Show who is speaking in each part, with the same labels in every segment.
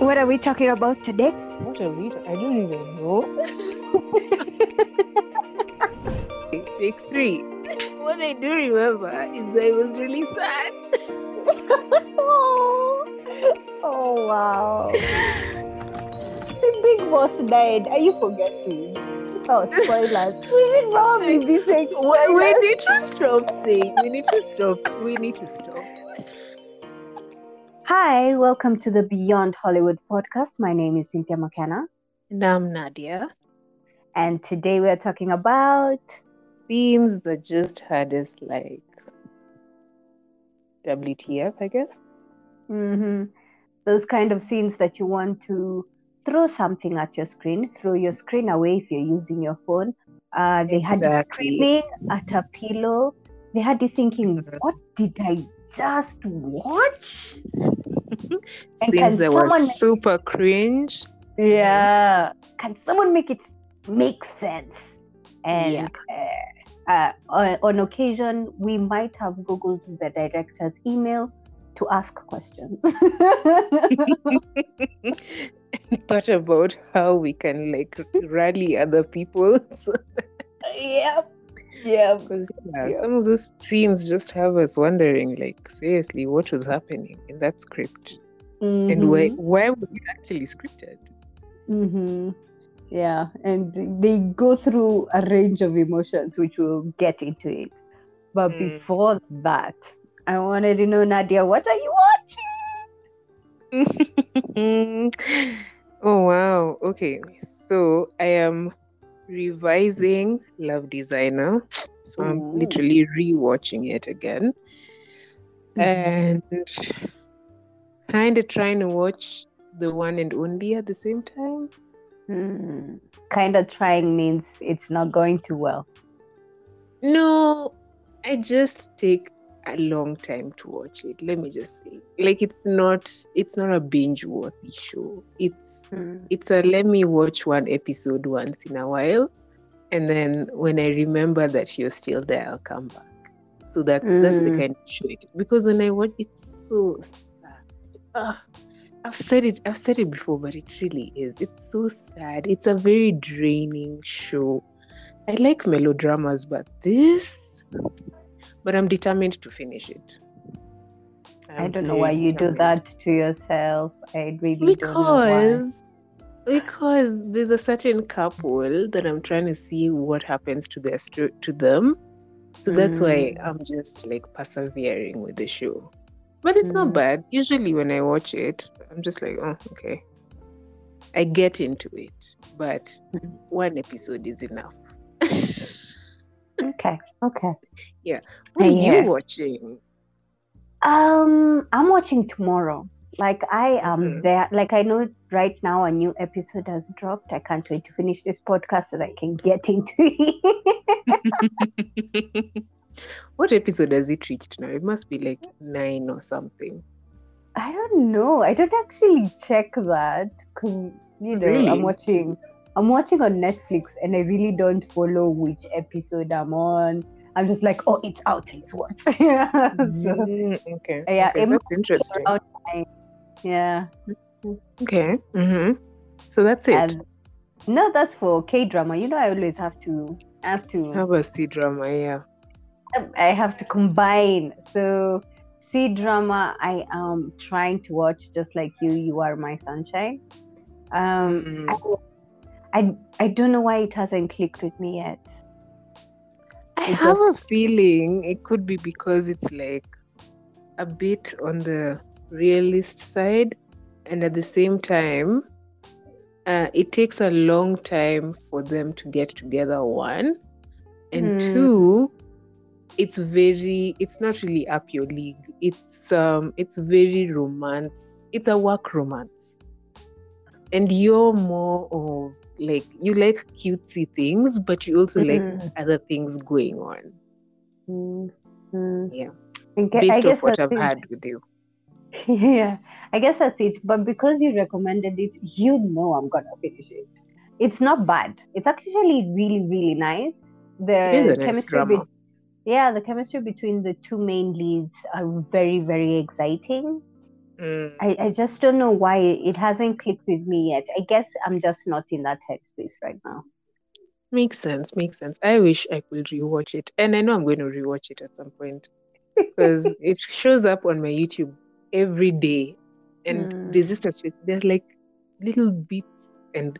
Speaker 1: What are we talking about today?
Speaker 2: What are we? I don't even know. Take three. What I do remember is that it was really sad.
Speaker 1: oh, oh wow. The big boss died. Are you forgetting? Oh, spoilers. we should probably be saying
Speaker 2: We,
Speaker 1: spoilers.
Speaker 2: we need to stop saying. We need to stop. We need to stop.
Speaker 1: Hi, welcome to the Beyond Hollywood podcast. My name is Cynthia McKenna,
Speaker 2: And I'm Nadia.
Speaker 1: and today we are talking about
Speaker 2: Themes that just had us like WTF, I guess.
Speaker 1: mhm, those kind of scenes that you want to throw something at your screen, throw your screen away if you're using your phone. Uh, they had you
Speaker 2: Exactly.
Speaker 1: screaming at a pillow. They had you thinking,
Speaker 2: Mhm.
Speaker 1: what did I just watch? Can
Speaker 2: that were super cringe.
Speaker 1: Yeah. Can someone make it make sense? And
Speaker 2: Yeah.
Speaker 1: uh, uh, on, on occasion, we might have Googled the director's email to ask questions.
Speaker 2: thought about how we can like rally other people.
Speaker 1: Yep. Yep.
Speaker 2: because yeah,
Speaker 1: Yeah.
Speaker 2: some of those scenes just have us wondering, like, seriously, what was happening in that script, and why why was it actually scripted?
Speaker 1: Mhm. Yeah, and they go through a range of emotions, which we'll get into it. But
Speaker 2: Mm.
Speaker 1: before that, I wanted to know, Nadia, what are you watching?
Speaker 2: oh wow. Okay, so I am revising Love Designer, so I'm literally rewatching it again. Mm-hmm. and kind of trying to watch the one and only at the same time. Mm-hmm.
Speaker 1: Kind of trying means it's not going too well.
Speaker 2: No, I just take a long time to watch it. Let me just say, like it's not it's not a binge worthy show. It's it's a let me watch one episode once in a while, and then when I remember that you're still there, I'll come back. So that's that's the
Speaker 1: Mm.
Speaker 2: kind of show it. Because when I watch, it's so sad. Ah, I've said it. I've said it before, but it really is. It's so sad. It's a very draining show. I like melodramas, but this. But I'm determined to finish it.
Speaker 1: I
Speaker 2: I'm
Speaker 1: don't know why
Speaker 2: very
Speaker 1: you do that to yourself. I really don't know why.
Speaker 2: because because there's a certain couple that I'm trying to see what happens to their sto- to them. So that's why
Speaker 1: Mm.
Speaker 2: I'm just like persevering with the show. But it's
Speaker 1: Mm.
Speaker 2: not bad. Usually when I watch it, I'm just like, oh, okay. I get into it, but
Speaker 1: Mm.
Speaker 2: one episode is enough.
Speaker 1: Okay, okay. Yeah.
Speaker 2: What are
Speaker 1: Yeah.
Speaker 2: you watching?
Speaker 1: Um, I'm watching tomorrow. Like I am
Speaker 2: Mhm.
Speaker 1: there. Like I know right now a new episode has dropped. I can't wait to finish this podcast so that I can get into it.
Speaker 2: what episode has it reached now? It must be like nine or something.
Speaker 1: I don't know. I don't actually check that because you know
Speaker 2: Really?
Speaker 1: I'm watching. I'm watching on Netflix and I really don't follow which episode I'm on. I'm just like, oh, it's out. Let's watch. yeah. So,
Speaker 2: Mm, okay.
Speaker 1: Yeah,
Speaker 2: okay, that's interesting.
Speaker 1: yeah.
Speaker 2: Okay. Mm-hmm. So that's it.
Speaker 1: And no, that's for K drama. You know, I always have to I have to
Speaker 2: Have a C drama, yeah.
Speaker 1: I have to combine. So C drama I am trying to watch just like you, you are my sunshine. Um
Speaker 2: Mm.
Speaker 1: I, I don't know why it hasn't clicked with me yet.
Speaker 2: I
Speaker 1: It
Speaker 2: have a feeling it could be because it's like a bit on the realist side, and at the same time, uh, it takes a long time for them to get together. One, and
Speaker 1: Hmm.
Speaker 2: two, it's very. It's not really up your league. It's um. It's very romance. It's a work romance, and you're more of like you like cutesy things, but you also like
Speaker 1: Mhm.
Speaker 2: other things going on
Speaker 1: Mm, mm.
Speaker 2: Yeah.
Speaker 1: I gue- I
Speaker 2: based
Speaker 1: guess
Speaker 2: off what I've
Speaker 1: it.
Speaker 2: had with you.
Speaker 1: yeah, I guess that's it. But because you recommended it, you know I'm gonna finish it. It's not bad. It's actually really, really nice. The
Speaker 2: It is a nice
Speaker 1: chemistry,
Speaker 2: drama.
Speaker 1: be- yeah, the chemistry between the two main leads are very, very exciting.
Speaker 2: Mm.
Speaker 1: I, I just don't know why it hasn't clicked with me yet. I guess I'm just not in that headspace right now.
Speaker 2: Makes sense. Makes sense. I wish I could rewatch it, and I know I'm going to rewatch it at some point because it shows up on my YouTube every day, and
Speaker 1: Mm.
Speaker 2: there's just a there's like little bits and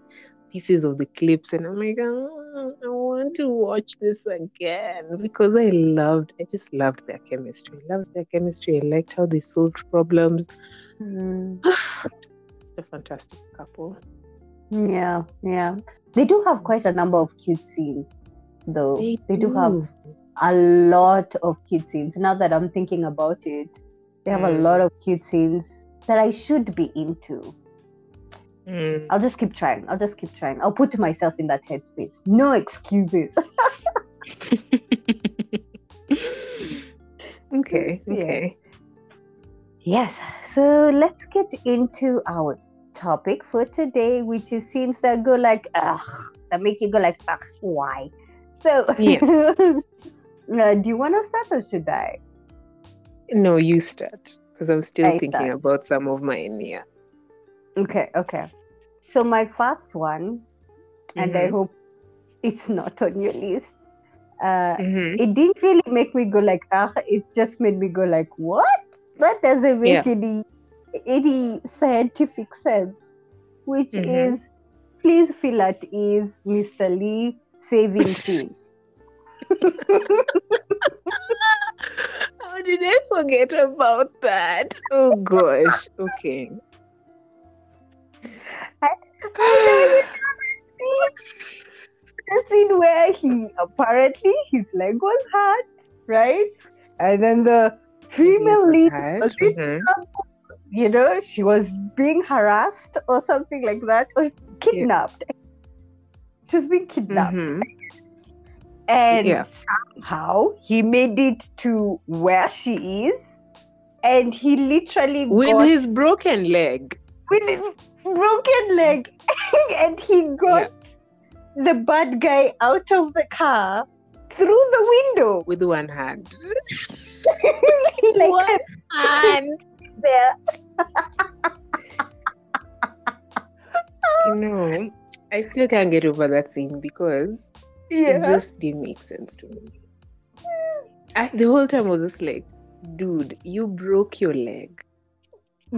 Speaker 2: pieces of the clips, and I'm like, oh, want to watch this again because I loved, I just loved their chemistry. I loved their chemistry. I liked how they solved problems.
Speaker 1: Mm.
Speaker 2: It's a fantastic couple.
Speaker 1: Yeah, yeah. They do have quite a number of cute scenes, though. They, do have a lot of cute scenes. Now that I'm thinking about it, they have a
Speaker 2: Mm.
Speaker 1: lot of cute scenes that I should be into.
Speaker 2: Mm.
Speaker 1: I'll just keep trying. I'll just keep trying. I'll put myself in that headspace. No excuses.
Speaker 2: okay, okay.
Speaker 1: yes. So let's get into our topic for today, which is scenes that go like, ugh, that make you go like, ugh, why? So,
Speaker 2: Yeah.
Speaker 1: uh, do you want to start or should I?
Speaker 2: No, you start because I'm still
Speaker 1: I
Speaker 2: thinking
Speaker 1: start.
Speaker 2: about some of mine. Yeah.
Speaker 1: Okay, okay. So my first one, and I
Speaker 2: Mhm.
Speaker 1: hope it's not on your list. Uh,
Speaker 2: Mhm.
Speaker 1: it didn't really make me go like ah. It just made me go like what? That doesn't make
Speaker 2: Yeah.
Speaker 1: any any scientific sense. Which
Speaker 2: Mhm.
Speaker 1: is, please feel at ease, Mr. Lee saving team.
Speaker 2: How did I forget about that? Oh gosh. Okay.
Speaker 1: The scene where he apparently his leg was hurt, right? And then the female lead,
Speaker 2: Mhm.
Speaker 1: you know, she was being harassed or something like that, or kidnapped. She was being kidnapped,
Speaker 2: Mhm.
Speaker 1: and
Speaker 2: Yeah.
Speaker 1: somehow he made it to where she is, and he literally
Speaker 2: With his broken leg.
Speaker 1: with his broken leg and he got the bad guy out of the car through the window
Speaker 2: with one hand.
Speaker 1: like
Speaker 2: One hand.
Speaker 1: there
Speaker 2: You know, I still can't get over that scene because
Speaker 1: yeah
Speaker 2: it just didn't make sense to me. I, the whole time I was just like, dude, you broke your leg.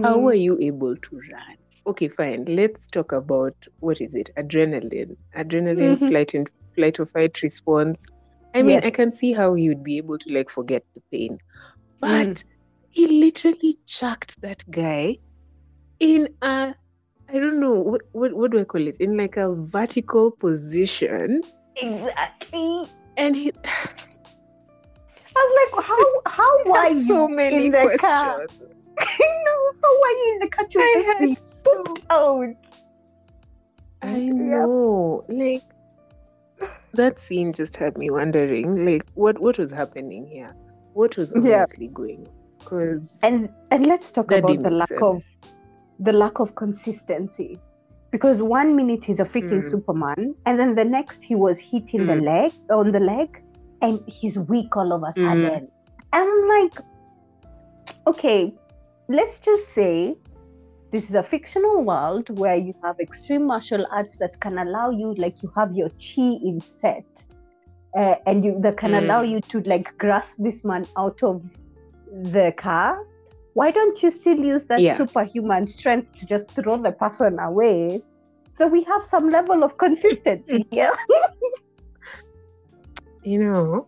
Speaker 2: How
Speaker 1: Mm.
Speaker 2: were you able to run? Okay, fine. Let's talk about what is it? Adrenaline. Adrenaline
Speaker 1: Mhm.
Speaker 2: flight and flight or fight response. I mean,
Speaker 1: Yes.
Speaker 2: I can see how would be able to like forget the pain. But
Speaker 1: Mm.
Speaker 2: he literally chucked that guy in a I don't know what, what what do I call it? In like a vertical position.
Speaker 1: exactly
Speaker 2: And he
Speaker 1: I was like how how were you
Speaker 2: so many
Speaker 1: in the
Speaker 2: questions.
Speaker 1: car no how were you in the to
Speaker 2: I had so
Speaker 1: pooped out
Speaker 2: I know. Like that scene just had me wondering, like what what was happening here? What was
Speaker 1: Yeah.
Speaker 2: honestly going on? Because
Speaker 1: and and let's talk about the lack
Speaker 2: sense.
Speaker 1: of the lack of consistency because one minute he's a freaking
Speaker 2: Mm.
Speaker 1: superman and then the next he was hitting the
Speaker 2: Mm.
Speaker 1: leg on the leg and he's weak all of a
Speaker 2: Mm.
Speaker 1: sudden and i'm like okay let's just say this is a fictional world where you have extreme martial arts that can allow you like you have your chi in set uh, and you that can allow
Speaker 2: Mm.
Speaker 1: you to like grasp this man out of the car why don't you still use that
Speaker 2: Yeah.
Speaker 1: superhuman strength to just throw the person away so we have some level of consistency here
Speaker 2: you know,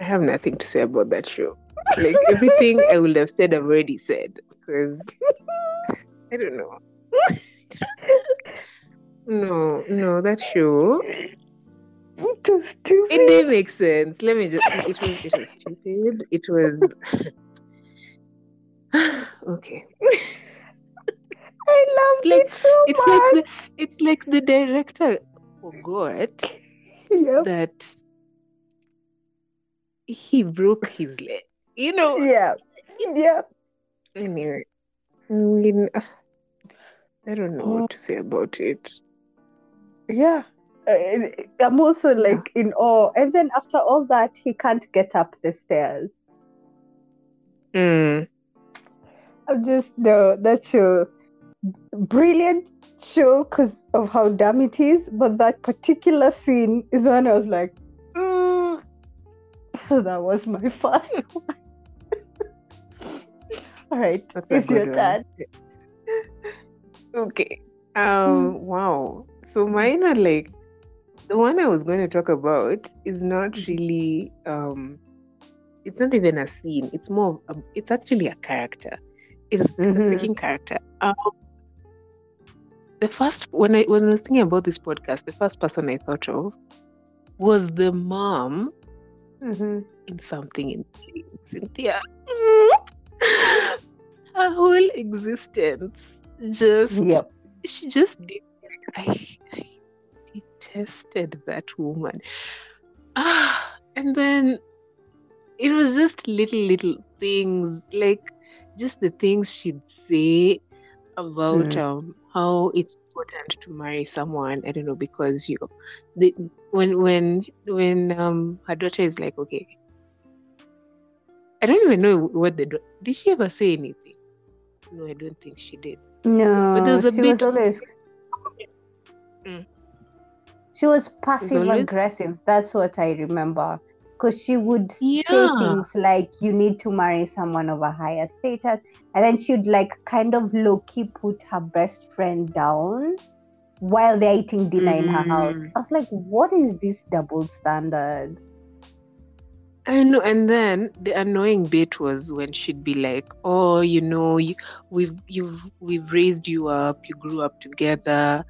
Speaker 2: I have nothing to say about that show. Like everything I would have said, I've already said because I don't know. no, no, that show
Speaker 1: stupid
Speaker 2: it didn't make sense. Let me just. It was. It was stupid. It was. okay.
Speaker 1: i loved
Speaker 2: like-
Speaker 1: it so
Speaker 2: It's
Speaker 1: much
Speaker 2: like the. It's like the director forgot
Speaker 1: Yep.
Speaker 2: that he broke his leg. You know.
Speaker 1: yeah yeah
Speaker 2: Anyway, I mean, uh, I don't know what to say about it.
Speaker 1: yeah Uh, i'm also like in awe and then after all that he can't get up the stairs
Speaker 2: Mm.
Speaker 1: I'm just no that show, brilliant show because of how dumb it is. But that particular scene is when I was like. So that was my first one. All right,
Speaker 2: That's
Speaker 1: it's your turn.
Speaker 2: Okay. Um. Wow. So mine are like the one I was going to talk about is not really. Um. It's not even a scene. It's more. A, it's actually a character. It's, it's a
Speaker 1: Mhm.
Speaker 2: freaking character. Um. The first when I when I was thinking about this podcast, the first person I thought of was the mom
Speaker 1: Mhm.
Speaker 2: in something in Cynthia. Her whole existence just
Speaker 1: Yep.
Speaker 2: she just did I, I detested that woman. Ah and then it was just little little things like just the things she'd say about
Speaker 1: Mm.
Speaker 2: um how it's important to marry someone i don't know because you the, when when when um her daughter is like okay i don't even know what the did she ever say anything no i don't think she did
Speaker 1: No,
Speaker 2: but there was a
Speaker 1: she
Speaker 2: bit
Speaker 1: was always
Speaker 2: Mm.
Speaker 1: she was passive
Speaker 2: always-
Speaker 1: aggressive. That's what I remember. Because she would say things like, "You need to marry someone of a higher status," and then she'd like kind of low key put her best friend down while they're eating dinner in her house.
Speaker 2: Mm.
Speaker 1: I was like, "What is this double standard?"
Speaker 2: I know, and then the annoying bit was when she'd be like, "Oh, you know, you, we've you've we've raised you up, you grew up together."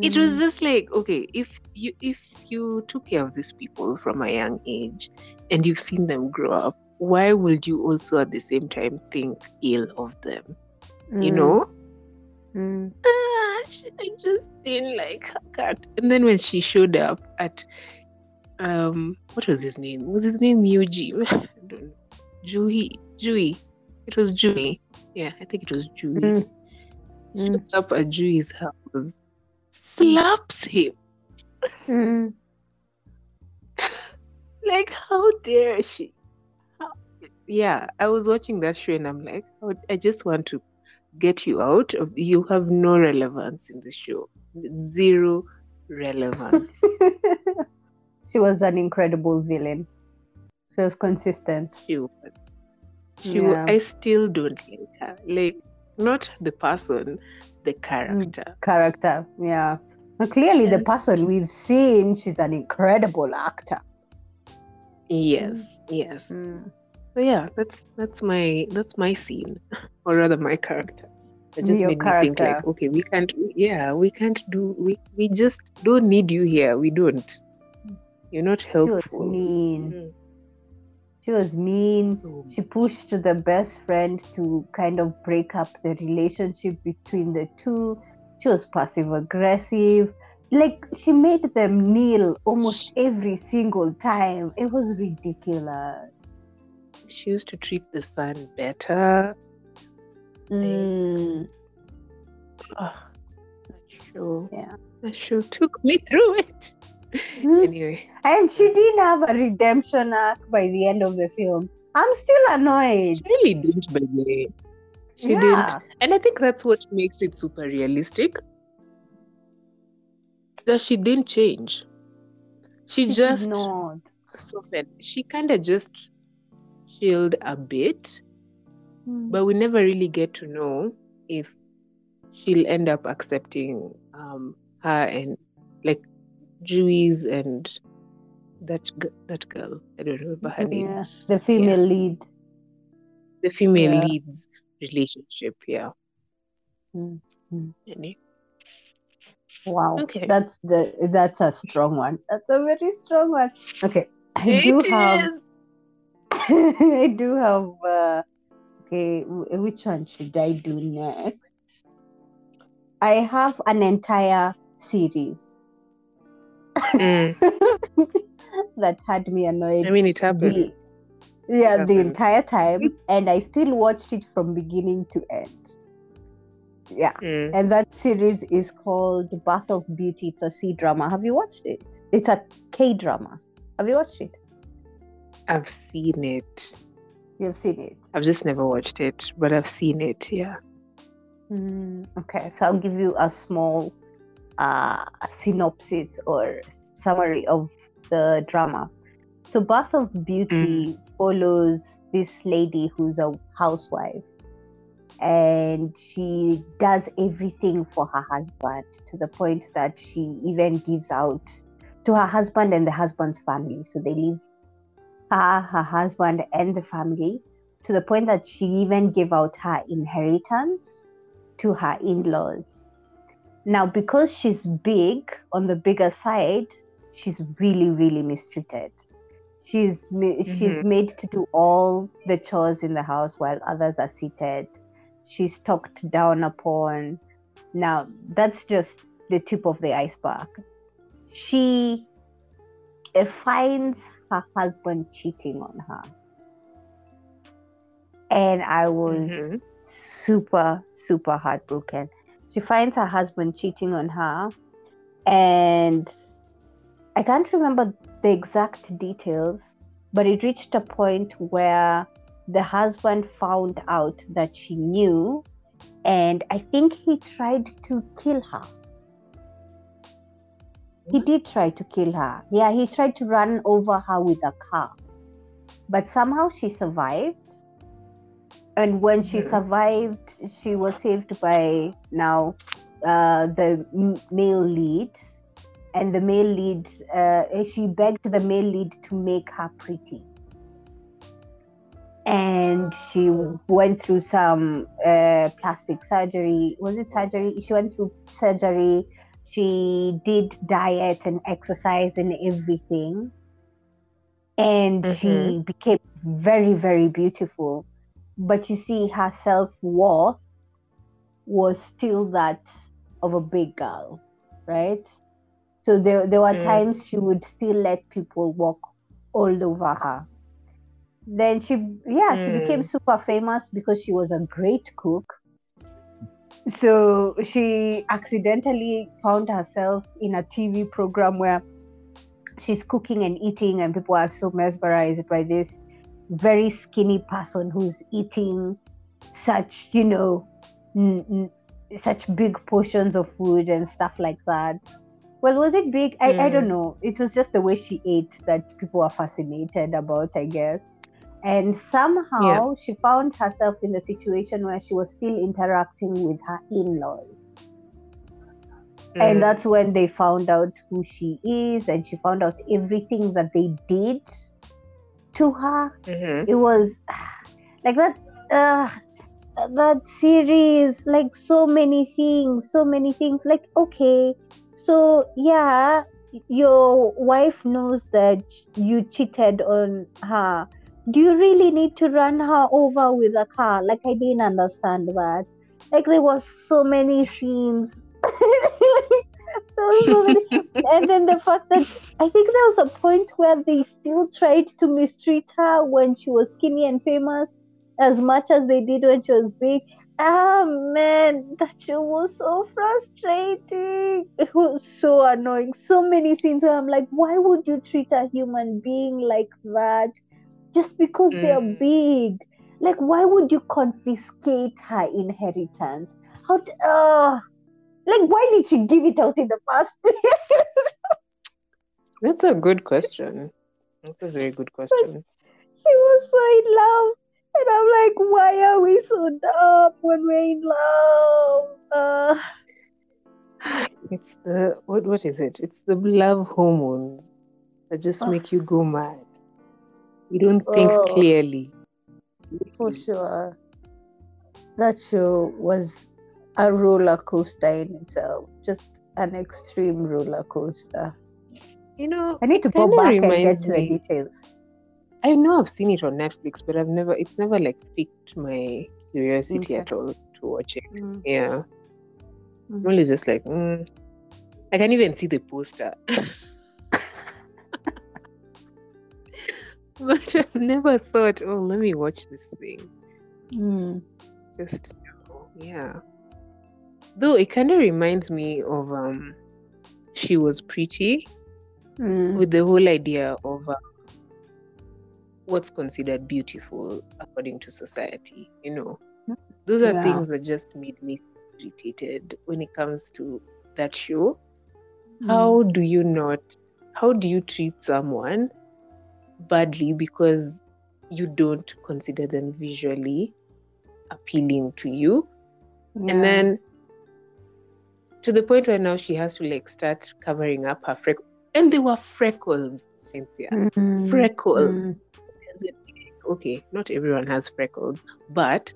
Speaker 2: It was
Speaker 1: Mm.
Speaker 2: just like, okay, if you if you took care of these people from a young age and you've seen them grow up, why would you also at the same time think ill of them? You
Speaker 1: Mm.
Speaker 2: know?
Speaker 1: Mm.
Speaker 2: Ah, sh- I just didn't like her cat. And then when she showed up at um what was his name? Was his name Eugene? I don't know. Jui. Jui. It was Jui. Yeah, I think it was Jui.
Speaker 1: Mm.
Speaker 2: Shows up at Jui's house, slaps him.
Speaker 1: Mm.
Speaker 2: Like, how dare she? How- Yeah, I was watching that show and I'm like, I just want to get you out of. You have no relevance in the show. Zero relevance.
Speaker 1: she was an incredible villain. She was consistent.
Speaker 2: she was. She wa-
Speaker 1: Yeah.
Speaker 2: I still don't like her. Like, not the person, the mm, character.
Speaker 1: character. Yeah. Clearly, the person we've seen, she's an incredible actor.
Speaker 2: Yes, mm. yes. Mm. So yeah, that's that's my that's my scene, or rather my character. It just
Speaker 1: Your
Speaker 2: made me think like, okay, we can't, yeah, we can't do, we we just don't need you here. We don't. You're not helpful.
Speaker 1: mean.
Speaker 2: Mm.
Speaker 1: She was mean.
Speaker 2: So,
Speaker 1: She pushed the best friend to kind of break up the relationship between the two. She was passive aggressive. Like she made them kneel almost every single time. It was ridiculous.
Speaker 2: she used to treat the son better.
Speaker 1: Mm,
Speaker 2: Oh, that show,
Speaker 1: yeah.
Speaker 2: that show took me through it.
Speaker 1: Mm.
Speaker 2: Anyway,
Speaker 1: And she didn't have a redemption arc by the end of the film. I'm still annoyed.
Speaker 2: she really didn't, by the way. She
Speaker 1: yeah.
Speaker 2: didn't. And I think that's what makes it super realistic. That she didn't change. She
Speaker 1: She
Speaker 2: just
Speaker 1: not.
Speaker 2: softened. She kind of just chilled a bit,
Speaker 1: Mm.
Speaker 2: but we never really get to know if she'll end up accepting um, her and Juice and that that girl. I don't remember her name.
Speaker 1: The female lead.
Speaker 2: The female
Speaker 1: Yeah.
Speaker 2: leads relationship. Yeah.
Speaker 1: Mm, mm.
Speaker 2: Any-
Speaker 1: Wow,
Speaker 2: Okay.
Speaker 1: that's the that's a strong one. That's a very strong one. Okay, I do
Speaker 2: It
Speaker 1: have. I do have. Uh, okay, which one should I do next? I have an entire series
Speaker 2: Mm.
Speaker 1: that had me annoyed.
Speaker 2: I mean, it happened.
Speaker 1: the, yeah, the
Speaker 2: happened.
Speaker 1: entire time, and I still watched it from beginning to end. Yeah,
Speaker 2: Mm.
Speaker 1: and that series is called Birth of Beauty. It's a C drama. Have you watched it? It's a K drama. Have you watched it?
Speaker 2: I've seen it.
Speaker 1: You've seen it.
Speaker 2: I've just never watched it, but I've seen it. Yeah.
Speaker 1: Mm, okay, so I'll give you a small uh, synopsis or summary of the drama. So, Birth of Beauty follows this lady who's a housewife and she does everything for her husband to the point that she even gives out to her husband and the husband's family. So, they leave her, her husband, and the family to the point that she even gave out her inheritance to her in laws. Now, because she's big on the bigger side, she's really, really mistreated. She's ma- she's made to do all the chores in the house while others are seated. She's talked down upon. Now, that's just the tip of the iceberg. She uh, finds her husband cheating on her. And I was
Speaker 2: Mhm.
Speaker 1: super, super heartbroken. She finds her husband cheating on her, and I can't remember the exact details, but it reached a point where the husband found out that she knew, and I think he tried to kill her. He did try to kill her. Yeah, he tried to run over her with a car, but somehow she survived and when she survived she was saved by now uh, the male lead. And the male lead uh, she begged the male lead to make her pretty. And she went through some uh, plastic surgery. Was it surgery? She went through surgery. She did diet and exercise and everything. And she became very very beautiful but you see her self-worth was still that of a big girl right so there, there were
Speaker 2: Mm.
Speaker 1: times she would still let people walk all over her then she yeah she became
Speaker 2: Mm.
Speaker 1: super famous because she was a great cook so she accidentally found herself in a tv program where she's cooking and eating and people are so mesmerized by this very skinny person who's eating such you know n- n- such big portions of food and stuff like that. Well was it big? I, I don't
Speaker 2: Mm.
Speaker 1: know. It was just the way she ate that people are fascinated about i guess. And somehow she found herself in a situation where she was still interacting with her in-laws.
Speaker 2: Mm.
Speaker 1: and that's when they found out who she is and she found out everything that they did to her.
Speaker 2: Mhm.
Speaker 1: it was like that uh, that series like so many things so many things like okay. So yeah your wife knows that you cheated on her. Do you really need to run her over with a car? Like i didn't understand that. Like there was so many scenes was so many and then the fact that I think there was a point where they still tried to mistreat her when she was skinny and famous as much as they did when she was big. Ah man, that show was so frustrating. It was so annoying. So many scenes where I'm like, why would you treat a human being like that just because they're
Speaker 2: Mm.
Speaker 1: big? Like, why would you confiscate her inheritance? How? d- Uh, like, why did she give it out in the first place?
Speaker 2: That's a good question. That's a very good question.
Speaker 1: she was so in love. And I'm like, why are we so dumb when we're in love? Uh,
Speaker 2: It's the what what is it? It's the love hormones that just
Speaker 1: Ugh.
Speaker 2: make you go mad. You don't think clearly.
Speaker 1: for sure. That show was a roller coaster in itself. Just an extreme roller coaster.
Speaker 2: You know,
Speaker 1: I need to go back and get to the details.
Speaker 2: I know I've seen it on Netflix, but I've never it's never like piqued my curiosity
Speaker 1: Okay.
Speaker 2: at all to watch it.
Speaker 1: Mm.
Speaker 2: Yeah. I'm
Speaker 1: Mhm.
Speaker 2: only just like mm. I can't even see the poster. but I've never thought, oh, let me watch this thing.
Speaker 1: Mm.
Speaker 2: Just yeah. Though it kind of reminds me of um, she was pretty
Speaker 1: Mm.
Speaker 2: with the whole idea of uh, what's considered beautiful according to society. You know, those are yeah. things that just made me irritated when it comes to that show. Mm. How do you not? How do you treat someone badly because you don't consider them visually appealing to you? Yeah. And then to the point where now she has to like start covering up her freckles. And they were freckles, Cynthia. Mm-hmm. Freckles. Mm-hmm. Okay, not everyone has freckles, but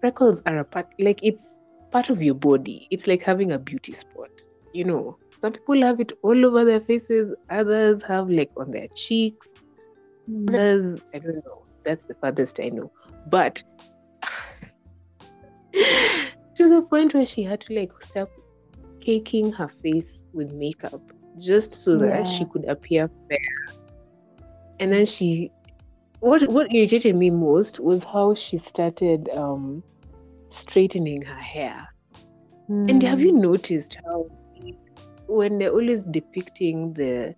Speaker 2: freckles are a part, like it's part of your body. It's like having a beauty spot. You know, some people have it all over their faces, others have like on their cheeks. Mm. Others, I don't know. That's the farthest I know. But point where she had to like stop caking her face with makeup just so that yeah. she could appear fair. And then she what what irritated me most was how she started um straightening her hair. Mm. And have you hmm. noticed how when they're always depicting the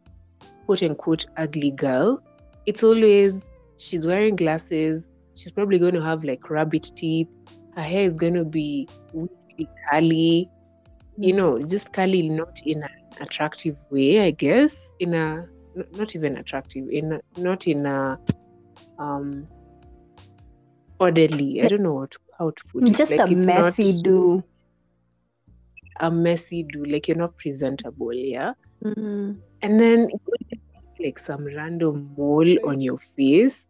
Speaker 2: quote unquote ugly girl, it's always she's wearing glasses, she's probably going to have like rabbit teeth, her hair is going to be curly, you hmm. know, just curly, not in an attractive way, I guess, in a not even attractive, in a, not in a um orderly. I don't know what how to put
Speaker 1: it. Just like a messy do.
Speaker 2: A messy do, like you're not presentable, yeah.
Speaker 1: Mm-hmm.
Speaker 2: And then like some random mole on your face.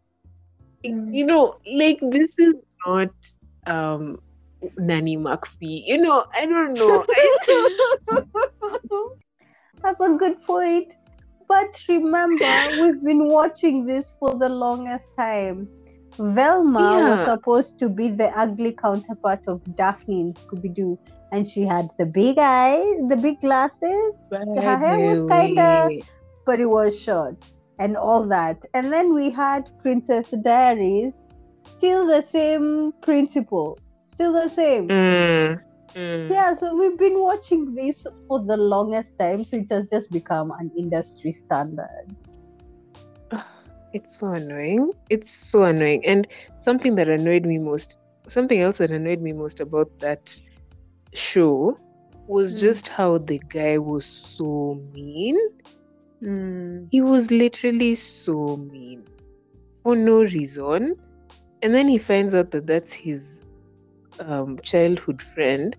Speaker 2: Mm. You know, like this is not um Nanny McPhee. You know, I don't know.
Speaker 1: That's a good point. But remember, we've been watching this for the longest time. Velma yeah. was supposed to be the ugly counterpart of Daphne in Scooby Doo, and she had the big eyes, the big glasses. Her hair was kind of, but it was short, and all that. And then we had Princess Diaries, still the same principle still the same.
Speaker 2: Mm, mm.
Speaker 1: Yeah, so we've been watching this for the longest time, so it has just become an industry standard.
Speaker 2: It's so annoying. It's so annoying. And something that annoyed me most, something else that annoyed me most about that show was mm. just how the guy was so mean.
Speaker 1: Mm.
Speaker 2: He was literally so mean for no reason. And then he finds out that that's his um, childhood friend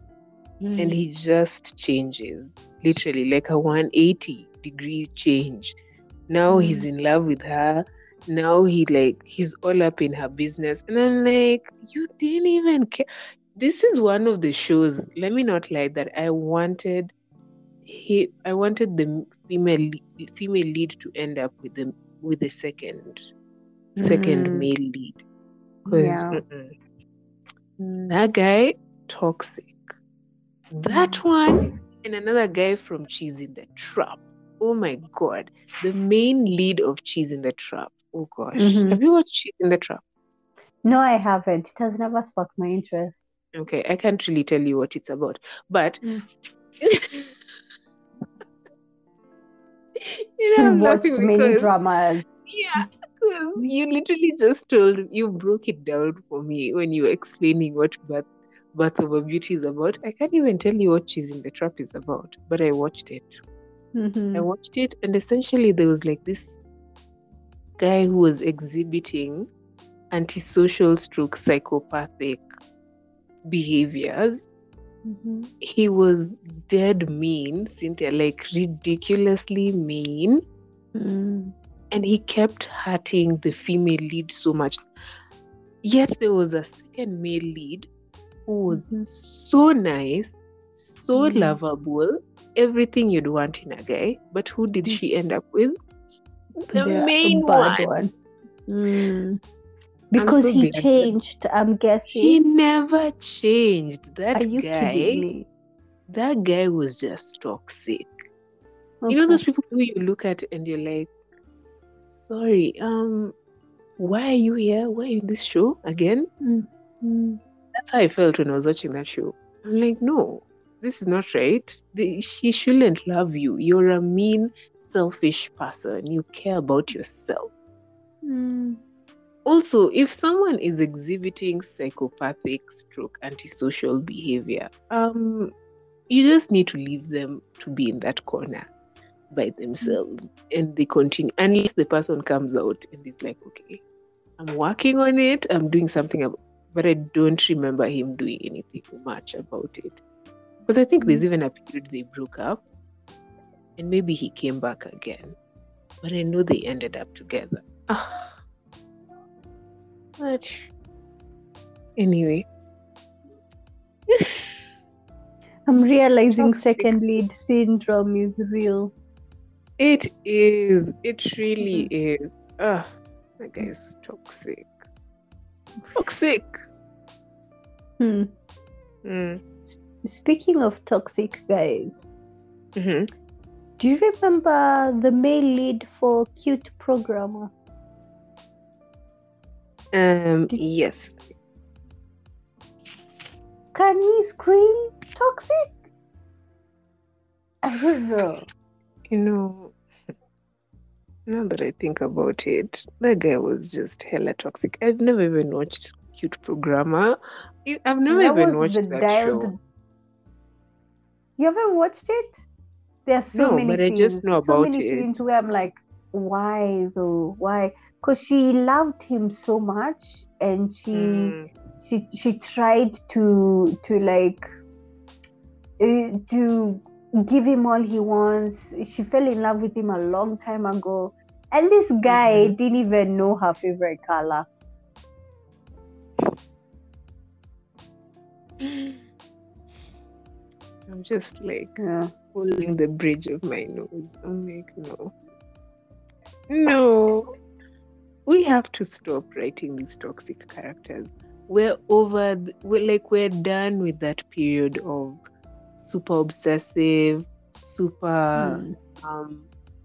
Speaker 2: mm. and he just changes literally like a 180 degree change now mm. he's in love with her now he like he's all up in her business and i'm like you didn't even care this is one of the shows let me not lie that i wanted he i wanted the female female lead to end up with the with the second mm. second male lead because yeah. That guy, toxic. That mm. one, and another guy from Cheese in the Trap. Oh my god. The main lead of Cheese in the Trap. Oh gosh. Mm-hmm. Have you watched Cheese in the Trap?
Speaker 1: No, I haven't. It has never sparked my interest.
Speaker 2: Okay, I can't really tell you what it's about. But mm.
Speaker 1: you know, I've watched many dramas.
Speaker 2: Yeah, because you literally just told you broke it down for me when you were explaining what birth birth of a beauty is about. I can't even tell you what Cheese in the Trap is about, but I watched it.
Speaker 1: Mm-hmm. I
Speaker 2: watched it, and essentially there was like this guy who was exhibiting antisocial stroke psychopathic behaviors.
Speaker 1: Mm-hmm.
Speaker 2: He was dead mean, Cynthia, like ridiculously mean.
Speaker 1: Mm
Speaker 2: and he kept hurting the female lead so much. Yet there was a second male lead who was mm-hmm. so nice, so mm-hmm. lovable, everything you'd want in a guy. But who did mm. she end up with? The main one. one.
Speaker 1: Mm. Because so he changed, I'm guessing.
Speaker 2: He never changed. That guy. That guy was just toxic. Okay. You know those people who you look at and you're like, sorry, um, why are you here? Why are you in this show again?
Speaker 1: Mm-hmm.
Speaker 2: That's how I felt when I was watching that show. I'm like, no, this is not right. The, she shouldn't love you. You're a mean, selfish person. You care about yourself.
Speaker 1: Mm.
Speaker 2: Also, if someone is exhibiting psychopathic stroke antisocial behavior, um, you just need to leave them to be in that corner by themselves and they continue unless the person comes out and is like, okay, I'm working on it, I'm doing something about but I don't remember him doing anything much about it. Because I think there's
Speaker 1: Mm.
Speaker 2: even a period they broke up and maybe he came back again. But I know they ended up together. Ah. But anyway.
Speaker 1: I'm realizing
Speaker 2: Toxic.
Speaker 1: second lead syndrome is real.
Speaker 2: It is. It really is. Ah, that guy is toxic. Toxic.
Speaker 1: Hmm.
Speaker 2: Mm.
Speaker 1: Speaking of toxic guys,
Speaker 2: hmm
Speaker 1: do you remember the male lead for Cute Programmer?
Speaker 2: Um.
Speaker 1: Did-
Speaker 2: Yes.
Speaker 1: Can we scream toxic? I don't know.
Speaker 2: You know. Now that I think about it, that guy was just hella toxic. I've never even watched Cute Programmer. I- I've never
Speaker 1: That
Speaker 2: even
Speaker 1: was
Speaker 2: watched
Speaker 1: the
Speaker 2: that
Speaker 1: dialed-
Speaker 2: show.
Speaker 1: You haven't watched it? There are so
Speaker 2: No,
Speaker 1: many
Speaker 2: but I just know
Speaker 1: so
Speaker 2: about
Speaker 1: many
Speaker 2: it.
Speaker 1: scenes where I'm like, why though? Why? Because she loved him so much, and she
Speaker 2: Mm.
Speaker 1: she she tried to to like uh, to give him all he wants. She fell in love with him a long time ago, and this guy
Speaker 2: Mhm.
Speaker 1: didn't even know her favorite color.
Speaker 2: I'm just like
Speaker 1: Yeah.
Speaker 2: holding the bridge of my nose. I'm like, no. No. We have to stop writing these toxic characters. We're over, th- we're like, we're done with that period of super obsessive, super.
Speaker 1: Mm.
Speaker 2: Um,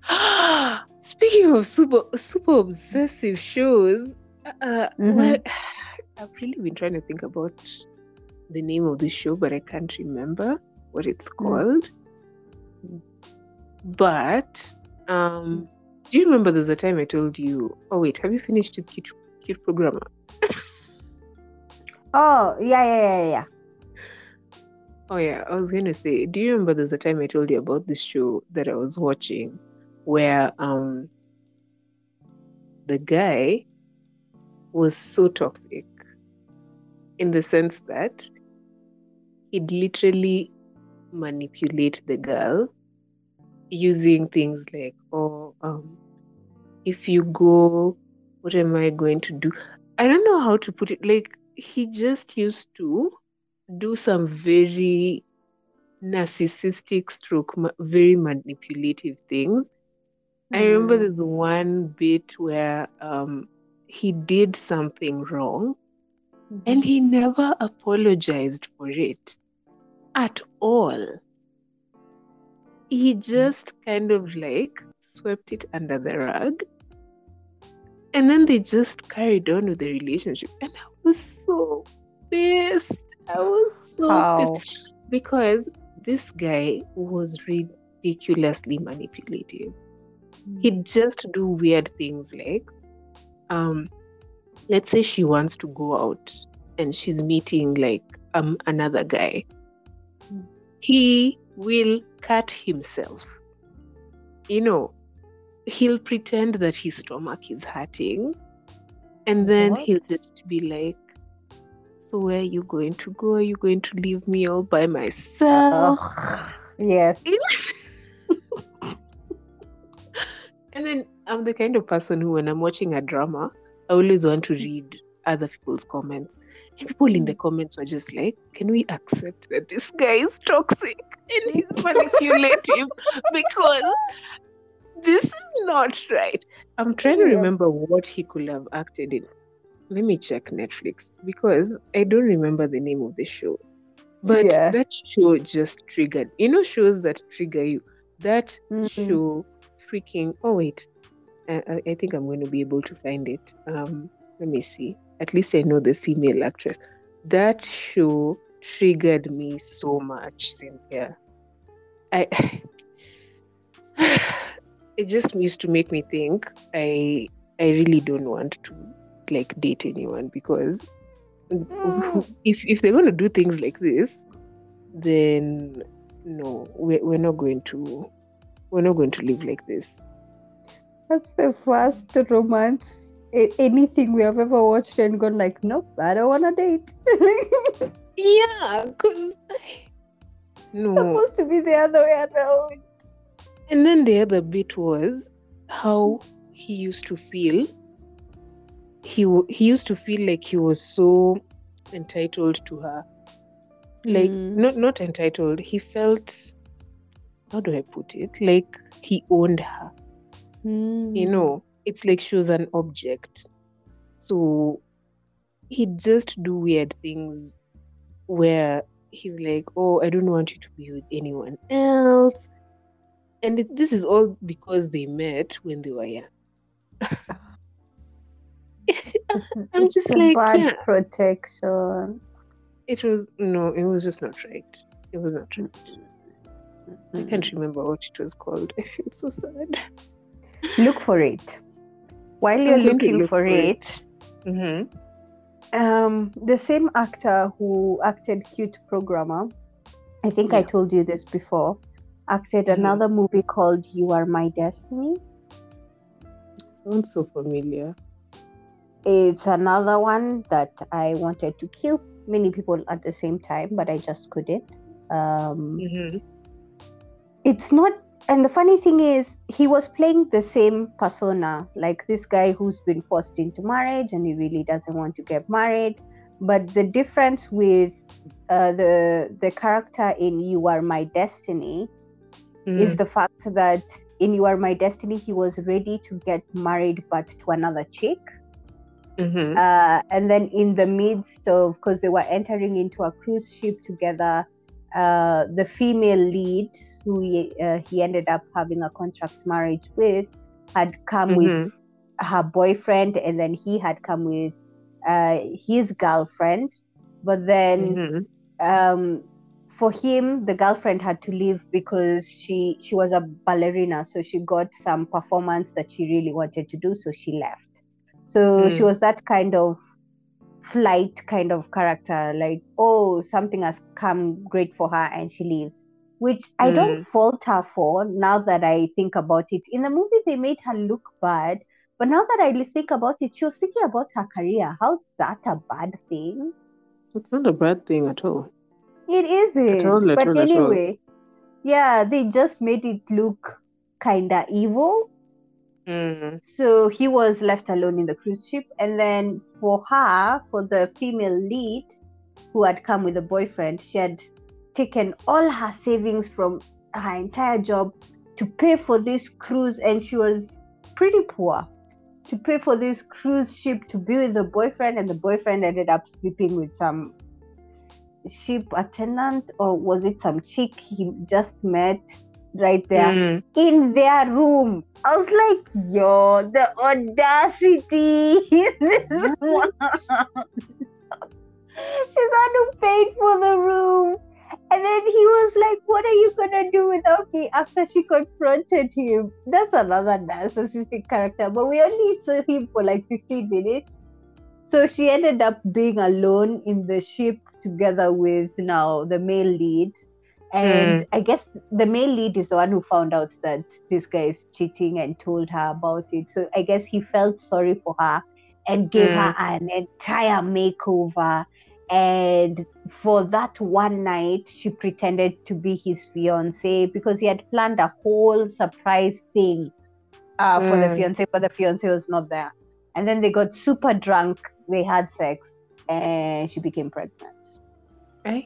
Speaker 2: speaking of super, super obsessive shows, uh,
Speaker 1: Mhm.
Speaker 2: what- I've really been trying to think about the name of the show, but I can't remember what it's called. But um, do you remember there's a time I told you? Oh wait, have you finished with cute, cute programmer?
Speaker 1: Oh yeah yeah yeah yeah.
Speaker 2: Oh yeah, I was gonna say, do you remember there's a time I told you about this show that I was watching where um the guy was so toxic in the sense that he'd literally manipulate the girl using things like, oh, um, if you go, what am I going to do? I don't know how to put it. Like he just used to do some very narcissistic stroke ma- very manipulative things. I remember
Speaker 1: Mm.
Speaker 2: there's one bit where um he did something wrong and he never apologized for it at all. He just kind of like swept it under the rug and then they just carried on with the relationship. And i was so pissed i was so pissed because this guy was ridiculously manipulative. He'd just do weird things like, um, let's say she wants to go out and she's meeting like um another guy.
Speaker 1: Mm.
Speaker 2: He will cut himself. You know, he'll pretend that his stomach is hurting, and then
Speaker 1: What?
Speaker 2: he'll just be like, "So where are you going to go? Are you going to leave me all by myself?"
Speaker 1: Yes.
Speaker 2: and then I'm the kind of person who, when I'm watching a drama, I always want to read other people's comments. And people in the mm. comments were just like, can we accept that this guy is toxic and he's manipulative? because this is not right. I'm trying to remember what he could have acted in. Let me check Netflix because I don't remember the name of the show. But
Speaker 1: Yeah.
Speaker 2: that show just triggered. You know, shows that trigger you. That
Speaker 1: Mhm.
Speaker 2: show freaking. Oh wait, I, I- I think I'm going to be able to find it. Um, let me see. At least I know the female actress. That show triggered me so much, Cynthia. I. it just used to make me think. I I really don't want to like date anyone because
Speaker 1: Mm.
Speaker 2: if if they're going to do things like this, then no, we're, we're not going to we're not going to live like this.
Speaker 1: That's the first romance anything we have ever watched and gone like, nope, I don't want to date.
Speaker 2: Yeah, because no.
Speaker 1: supposed to be the other way around.
Speaker 2: And then the other bit was how he used to feel. He he used to feel like he was so entitled to her, like
Speaker 1: Mm.
Speaker 2: not not entitled. He felt, how do I put it? Like he owned her. You know, it's like she was an object. So he'd just do weird things where he's like, "Oh, I don't want you to be with anyone else." And it, this is all because they met when they were young. I'm just like,
Speaker 1: bad
Speaker 2: yeah.
Speaker 1: protection.
Speaker 2: It was no, it was just not right. It was not right. I
Speaker 1: Mm.
Speaker 2: can't remember what it was called. I feel so sad.
Speaker 1: Look for it. While you're
Speaker 2: I'm going to
Speaker 1: looking
Speaker 2: look
Speaker 1: for
Speaker 2: for
Speaker 1: it,
Speaker 2: it. Mm-hmm.
Speaker 1: um, the same actor who acted Cute Programmer, I think I told you this before, acted
Speaker 2: Mhm.
Speaker 1: another movie called You Are My Destiny.
Speaker 2: Sounds so familiar.
Speaker 1: It's another one that I wanted to kill many people at the same time, but I just couldn't. Um,
Speaker 2: Mm-hmm.
Speaker 1: it's not and the funny thing is he was playing the same persona like this guy who's been forced into marriage and he really doesn't want to get married but the difference with uh, the the character in you are my destiny is the fact that in you are my destiny he was ready to get married but to another chick
Speaker 2: Mm-hmm.
Speaker 1: uh, and then in the midst of because they were entering into a cruise ship together uh, the female lead who he, uh, he ended up having a contract marriage with had come with her boyfriend and then he had come with uh, his girlfriend but then
Speaker 2: Mhm.
Speaker 1: um, for him the girlfriend had to leave because she she was a ballerina so she got some performance that she really wanted to do so she left so she
Speaker 2: Mm.
Speaker 1: was that kind of flight kind of character like oh something has come great for her and she leaves which i don't fault her for now that i think about it in the movie they made her look bad but now that i think about it she was thinking about her career how's that a bad thing
Speaker 2: It's not a bad thing at all.
Speaker 1: it isn't.
Speaker 2: all, at
Speaker 1: but
Speaker 2: all, at all.
Speaker 1: anyway, yeah, they just made it look kinda evil.
Speaker 2: Mm.
Speaker 1: So he was left alone in the cruise ship, and then for her, for the female lead who had come with a boyfriend, she had taken all her savings from her entire job to pay for this cruise, and she was pretty poor. To pay for this cruise ship to be with the boyfriend, and the boyfriend ended up sleeping with some ship attendant, or was it some chick he just met right there?
Speaker 2: Mm.
Speaker 1: in their room. I was like, yo, the audacity. She's had to pay for the room. And then he was like, What are you gonna do without me after she confronted him? That's another narcissistic character, but we only saw him for like 15 minutes. So she ended up being alone in the ship together with now the male lead. And I guess the male lead is the one who found out that this guy is cheating and told her about it. So I guess he felt sorry for her and gave her an entire makeover. And for that one night, she pretended to be his fiance because he had planned a whole surprise thing uh, for the
Speaker 2: Mm.
Speaker 1: fiance, but the fiance was not there. And then they got super drunk, they had sex, and she became pregnant.
Speaker 2: Eh?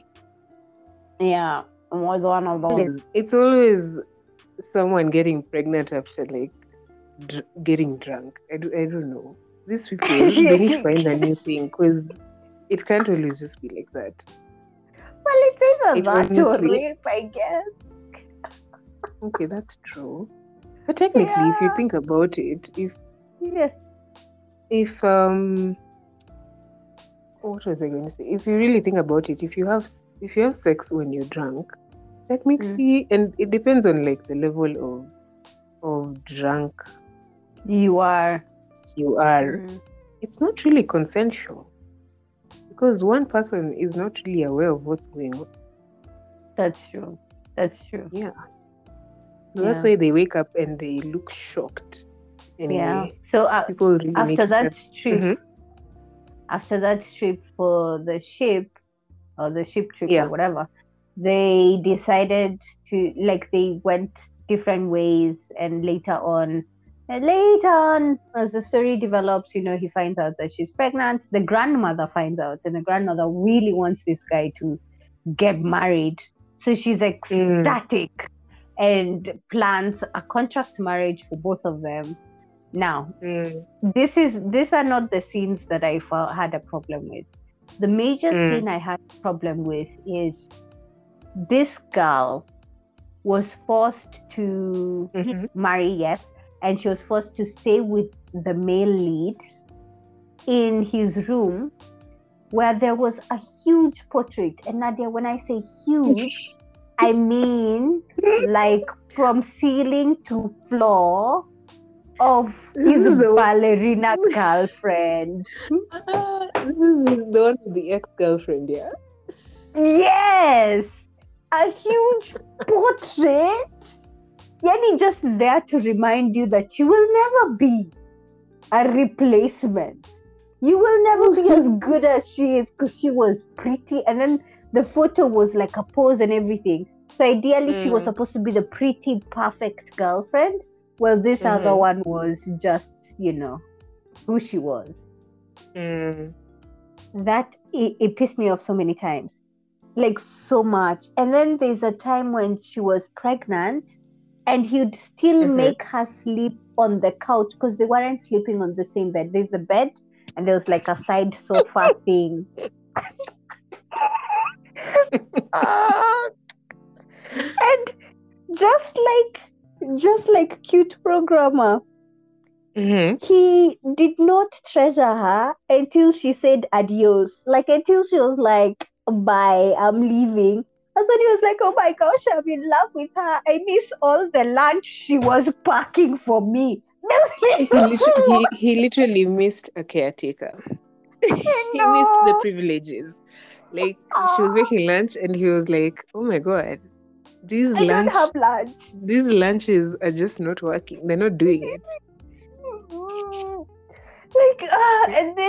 Speaker 1: Yeah, was one of those.
Speaker 2: It's always someone getting pregnant after like dr- getting drunk. I, do, I don't know. These people, they need to find a new thing because it can't always just be like that.
Speaker 1: Well, it's either
Speaker 2: It
Speaker 1: that or rape, I guess.
Speaker 2: Okay, that's true. But technically, if you think about it, if
Speaker 1: Yeah.
Speaker 2: if um what was I going to say? If you really think about it, if you have if you have sex when you're drunk, technically, and it depends on like the level of of drunk
Speaker 1: You are.
Speaker 2: you are
Speaker 1: Mm.
Speaker 2: it's not really consensual because one person is not really aware of what's going on
Speaker 1: That's true. That's true.
Speaker 2: yeah so that's why they wake up and they look shocked anyway
Speaker 1: Yeah. So uh,
Speaker 2: people really
Speaker 1: after that
Speaker 2: start-
Speaker 1: trip,
Speaker 2: Mhm.
Speaker 1: after that trip for the ship or the ship trip
Speaker 2: Yeah.
Speaker 1: or whatever, they decided to like they went different ways and later on and later on as the story develops, you know, he finds out that she's pregnant. The grandmother finds out and the grandmother really wants this guy to get married. So she's ecstatic and plans a contract marriage for both of them. Now,
Speaker 2: Mm.
Speaker 1: this is these are not the scenes that I had a problem with. The major
Speaker 2: Mm.
Speaker 1: scene I had a problem with is this girl was forced to
Speaker 2: Mhm.
Speaker 1: marry, yes, and she was forced to stay with the male lead in his room where there was a huge portrait. And Nadia, when I say huge, I mean like from ceiling to floor of his ballerina girlfriend.
Speaker 2: Ah, this is the one with the ex-girlfriend yeah
Speaker 1: Yes, a huge portrait. Yani just there to remind you that you will never be a replacement. You will never be as good as she is because she was pretty. And then the photo was like a pose and everything. So ideally, she was
Speaker 2: Mm.
Speaker 1: supposed to be the pretty, perfect girlfriend. Well, this other
Speaker 2: Mhm.
Speaker 1: one was just, you know, who she was.
Speaker 2: Mm.
Speaker 1: that it, it pissed me off so many times like so much and then there's a time when she was pregnant and he'd still
Speaker 2: Mhm.
Speaker 1: make her sleep on the couch because they weren't sleeping on the same bed there's a bed and there was like a side sofa thing and just like just like cute programmer
Speaker 2: Mhm.
Speaker 1: he did not treasure her until she said adios. Like until she was like, bye, I'm leaving. And when he was like, oh my gosh, I'm in love with her. I miss all the lunch she was packing for me.
Speaker 2: he, literally, he, he literally missed a caretaker he missed the privileges like she was making lunch and he was like oh my god these
Speaker 1: I
Speaker 2: lunch
Speaker 1: have lunch.
Speaker 2: these lunches are just not working they're not doing it
Speaker 1: Like, ah, and then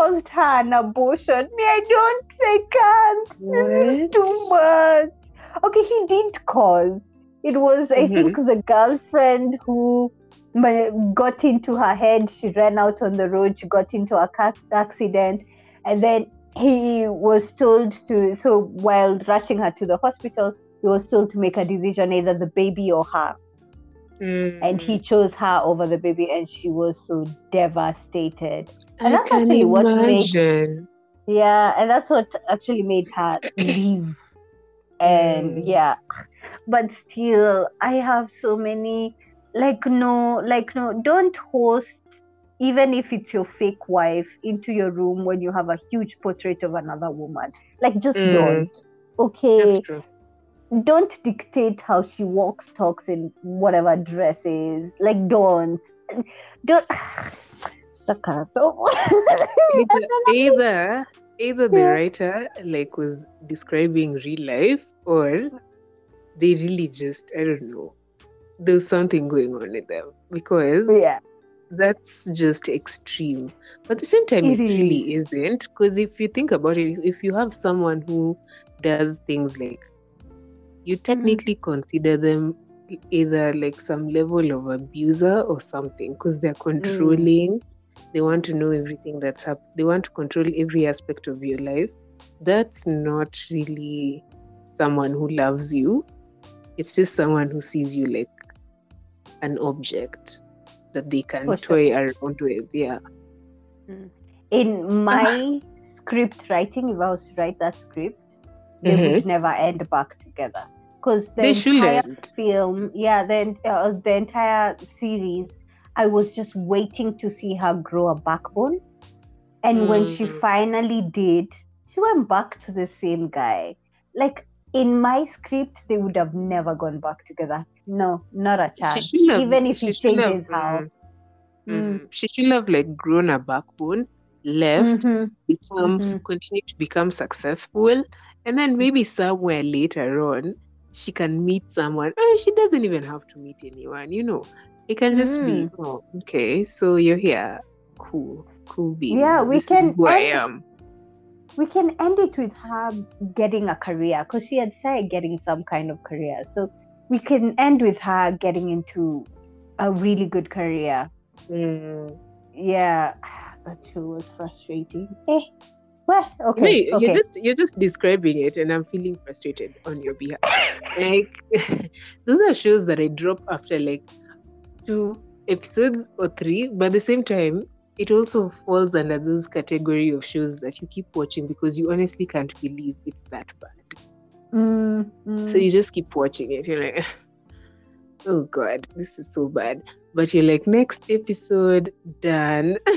Speaker 1: caused her an abortion. Me, I don't, I can't. This is too much. Okay, he did cause. It was, I think, mm-hmm. the girlfriend who got into her head. She ran out on the road. She got into a car accident. And then he was told to, so while rushing her to the hospital, he was told to make a decision either the baby or her. And he
Speaker 2: Mm.
Speaker 1: chose her over the baby, and she was so devastated. and
Speaker 2: I
Speaker 1: that's actually what made- Yeah, and that's what actually made her leave. And
Speaker 2: Mm.
Speaker 1: yeah, but still, I have so many like no, like no, don't host even if it's your fake wife into your room when you have a huge portrait of another woman. Like just
Speaker 2: Mm.
Speaker 1: don't. Okay,
Speaker 2: That's true.
Speaker 1: Don't dictate how she walks, talks in whatever dresses. Like don't, don't.
Speaker 2: Either, either, either the writer like was describing real life, or they really just I don't know. There's something going on with them because
Speaker 1: yeah.
Speaker 2: that's just extreme. But at the same time,
Speaker 1: It
Speaker 2: it, really isn't. Because if you think about it, if you have someone who does things like you technically consider them either like some level of abuser or something because they're mm. controlling. They want to know everything that's up they want to control every aspect of your life. That's not really someone who loves you. It's just someone who sees you like an object that they can
Speaker 1: For sure.
Speaker 2: toy around with yeah. Mm.
Speaker 1: In my script writing, if I was to write that script, they would never end back together. Because the
Speaker 2: They
Speaker 1: entire
Speaker 2: shouldn't.
Speaker 1: film, yeah, the, uh, the entire series, I was just waiting to see her grow a backbone. And when she
Speaker 2: Mm.
Speaker 1: finally did, she went back to the same guy. Like, in my script, they would have never gone back together. No, not a chance. Even if
Speaker 2: she
Speaker 1: he changes how.
Speaker 2: mm,
Speaker 1: Mm.
Speaker 2: mm, she should have like grown a backbone, left,
Speaker 1: Mhm,
Speaker 2: becomes
Speaker 1: Mhm.
Speaker 2: continue to become successful, and then maybe somewhere later on she can meet someone. Oh, she doesn't even have to meet anyone, you know. It can just be,
Speaker 1: Mm.
Speaker 2: oh, okay, so you're here. Cool, cool beans.
Speaker 1: Yeah, we
Speaker 2: This is
Speaker 1: can
Speaker 2: who I
Speaker 1: end-
Speaker 2: am.
Speaker 1: We can end it with her getting a career because she had said getting some kind of career. So we can end with her getting into a really good career.
Speaker 2: Mm.
Speaker 1: Yeah, that show was frustrating. Eh, well, okay,
Speaker 2: you-
Speaker 1: okay.
Speaker 2: you're just you're just describing it, and I'm feeling frustrated on your behalf. like those are shows that I drop after like two episodes or three, but at the same time, it also falls under those category of shows that you keep watching because you honestly can't believe it's that bad.
Speaker 1: Mm,
Speaker 2: So
Speaker 1: mm.
Speaker 2: you just keep watching it. You're like, oh god, this is so bad. But you're like, next episode done.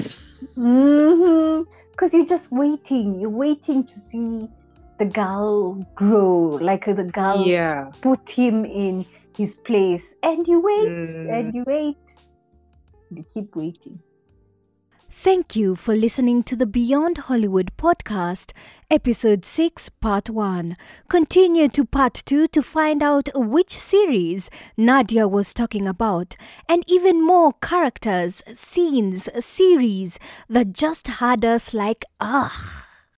Speaker 1: Mm-hmm. Because you're just waiting. You're waiting to see the girl grow, like uh, the girl
Speaker 2: yeah.
Speaker 1: put him in his place. And you wait
Speaker 2: Mm.
Speaker 1: and you wait. You keep waiting.
Speaker 3: Thank you for listening to the Beyond Hollywood podcast, episode 6, part 1. Continue to part 2 to find out which series Nadia was talking about and even more characters, scenes, series that just had us like, ah.